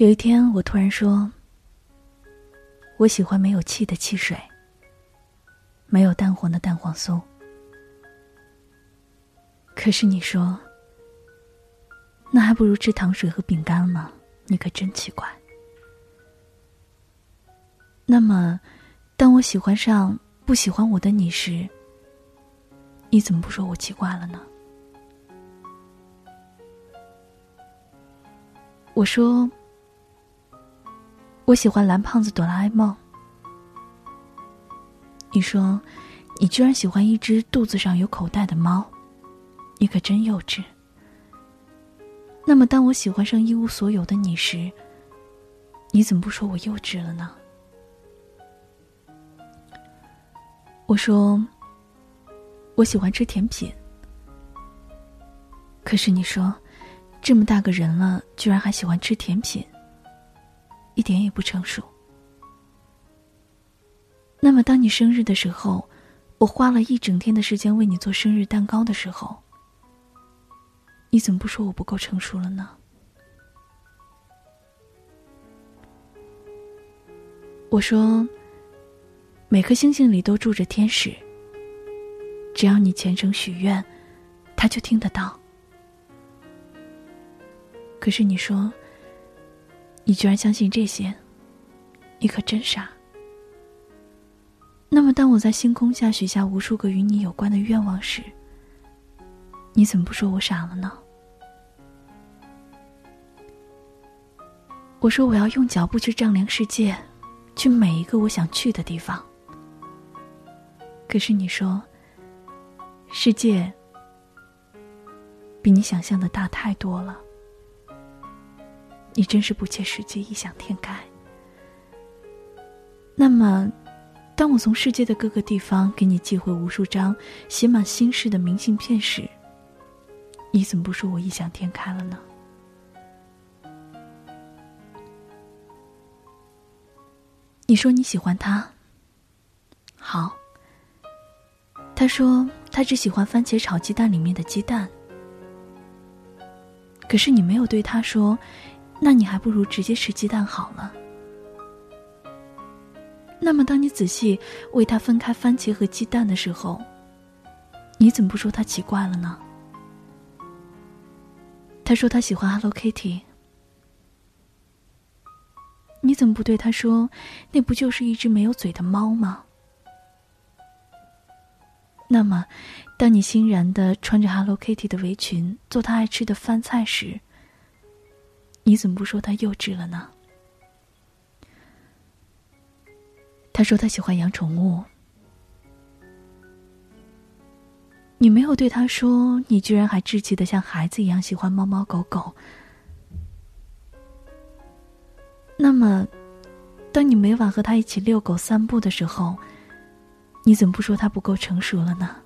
有一天，我突然说：“我喜欢没有气的汽水，没有蛋黄的蛋黄酥。”可是你说：“那还不如吃糖水和饼干呢。”你可真奇怪。那么，当我喜欢上不喜欢我的你时，你怎么不说我奇怪了呢？我说。我喜欢蓝胖子哆啦 A 梦。你说，你居然喜欢一只肚子上有口袋的猫，你可真幼稚。那么，当我喜欢上一无所有的你时，你怎么不说我幼稚了呢？我说，我喜欢吃甜品。可是你说，这么大个人了，居然还喜欢吃甜品。一点也不成熟。那么，当你生日的时候，我花了一整天的时间为你做生日蛋糕的时候，你怎么不说我不够成熟了呢？我说，每颗星星里都住着天使，只要你虔诚许愿，他就听得到。可是你说。你居然相信这些，你可真傻。那么，当我在星空下许下无数个与你有关的愿望时，你怎么不说我傻了呢？我说我要用脚步去丈量世界，去每一个我想去的地方。可是你说，世界比你想象的大太多了。你真是不切实际、异想天开。那么，当我从世界的各个地方给你寄回无数张写满心事的明信片时，你怎么不说我异想天开了呢？你说你喜欢他，好。他说他只喜欢番茄炒鸡蛋里面的鸡蛋，可是你没有对他说。那你还不如直接吃鸡蛋好了。那么，当你仔细为他分开番茄和鸡蛋的时候，你怎么不说他奇怪了呢？他说他喜欢 Hello Kitty，你怎么不对他说，那不就是一只没有嘴的猫吗？那么，当你欣然的穿着 Hello Kitty 的围裙做他爱吃的饭菜时，你怎么不说他幼稚了呢？他说他喜欢养宠物，你没有对他说，你居然还稚气的像孩子一样喜欢猫猫狗狗。那么，当你每晚和他一起遛狗散步的时候，你怎么不说他不够成熟了呢？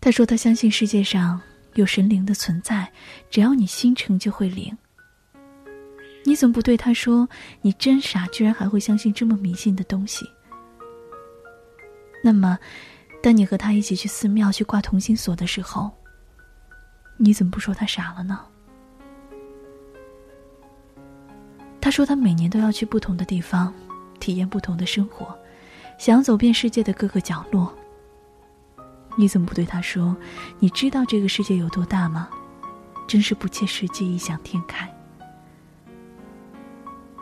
他说他相信世界上。有神灵的存在，只要你心诚就会灵。你怎么不对他说：“你真傻，居然还会相信这么迷信的东西？”那么，当你和他一起去寺庙去挂同心锁的时候，你怎么不说他傻了呢？他说他每年都要去不同的地方，体验不同的生活，想走遍世界的各个角落。你怎么不对他说？你知道这个世界有多大吗？真是不切实际，异想天开。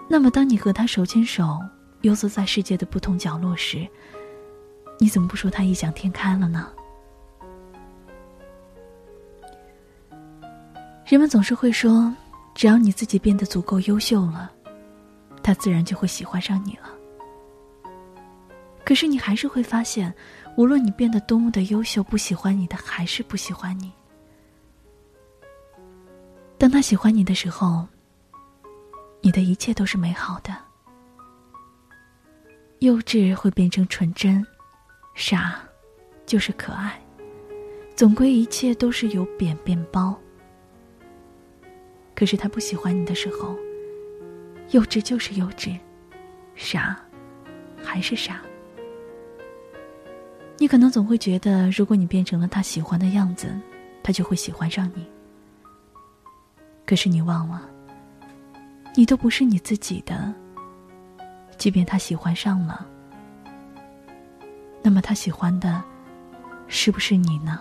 那么，当你和他手牵手游走在世界的不同角落时，你怎么不说他异想天开了呢？人们总是会说，只要你自己变得足够优秀了，他自然就会喜欢上你了。可是，你还是会发现。无论你变得多么的优秀，不喜欢你的还是不喜欢你。当他喜欢你的时候，你的一切都是美好的。幼稚会变成纯真，傻就是可爱，总归一切都是由扁变包。可是他不喜欢你的时候，幼稚就是幼稚，傻还是傻。你可能总会觉得，如果你变成了他喜欢的样子，他就会喜欢上你。可是你忘了，你都不是你自己的。即便他喜欢上了，那么他喜欢的，是不是你呢？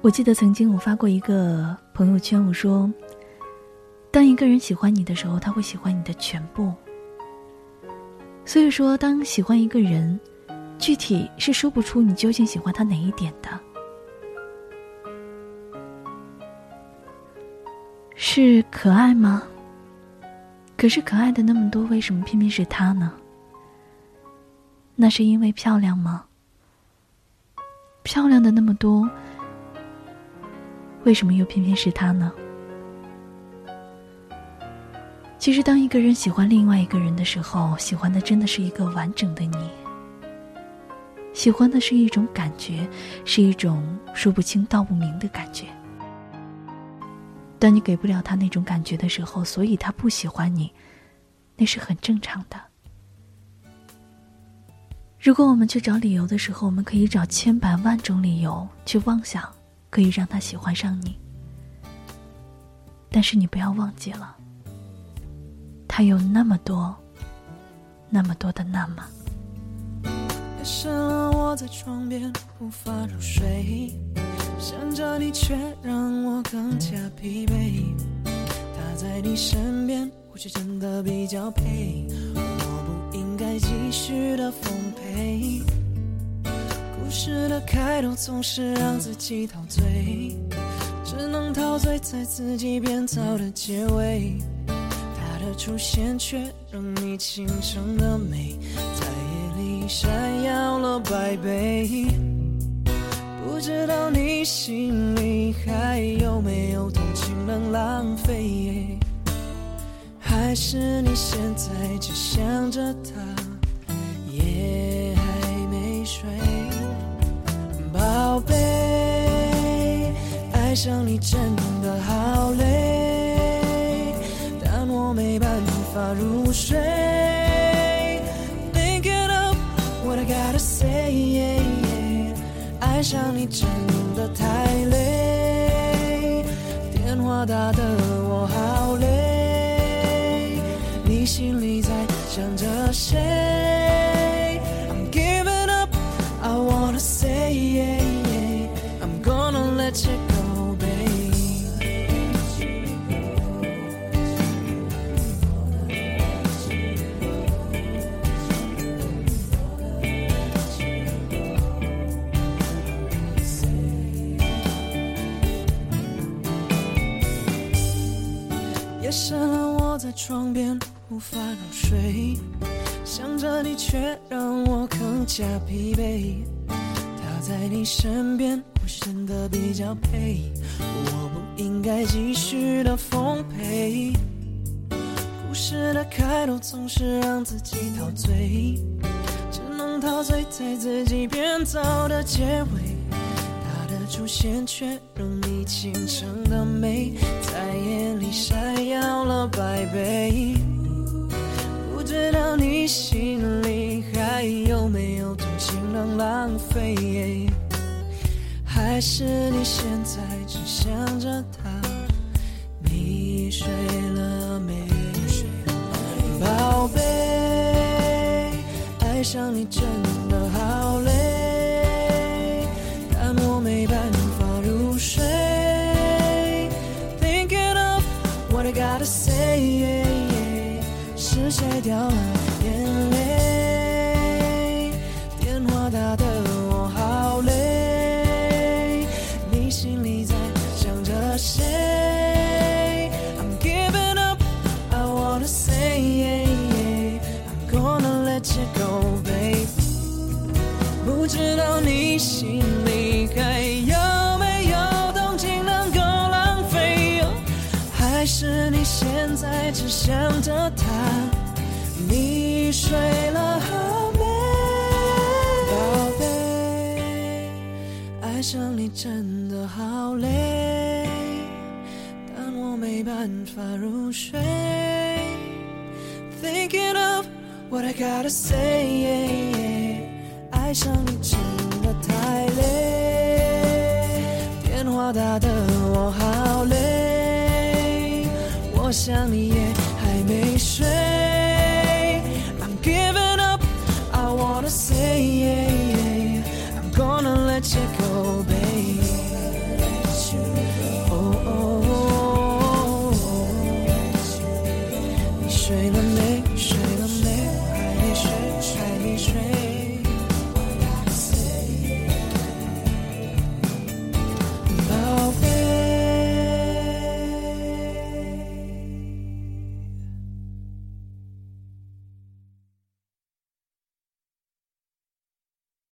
我记得曾经我发过一个朋友圈，我说：当一个人喜欢你的时候，他会喜欢你的全部。所以说，当喜欢一个人，具体是说不出你究竟喜欢他哪一点的。是可爱吗？可是可爱的那么多，为什么偏偏是他呢？那是因为漂亮吗？漂亮的那么多，为什么又偏偏是他呢？其实，当一个人喜欢另外一个人的时候，喜欢的真的是一个完整的你。喜欢的是一种感觉，是一种说不清道不明的感觉。当你给不了他那种感觉的时候，所以他不喜欢你，那是很正常的。如果我们去找理由的时候，我们可以找千百万种理由去妄想，可以让他喜欢上你。但是你不要忘记了。他有那么多，那么多的那么。夜深了，我在床边无法入睡，想着你却让我更加疲惫。他在你身边，或许真的比较配。我不应该继续的奉陪。故事的开头总是让自己陶醉，只能陶醉在自己编造的结尾。出现却让你倾城的美在夜里闪耀了百倍。不知道你心里还有没有同情能浪费？还是你现在只想着他，夜还没睡？宝贝，爱上你真的好打得我好累，你心里在想着谁？床边无法入睡，想着你却让我更加疲惫。他在你身边，我显得比较配。我不应该继续的奉陪。故事的开头总是让自己陶醉，只能陶醉在自己编造的结尾。出现却让你倾城的美。在夜里闪耀了百倍，不知道你心里还有没有同情能浪费？还是你现在只想着他？你睡了没？宝贝，爱上你真 gonna let you go，babe。不知道你心里还有。是你现在只想着他，你睡了没？宝贝，爱上你真的好累，但我没办法入睡。Thinking of What I gotta say? yeah, 爱上你真的太累，电话打的我好累，我想你也还没睡。I'm giving up, I wanna say yeah, I'm gonna let you go, babe. Oh。strange.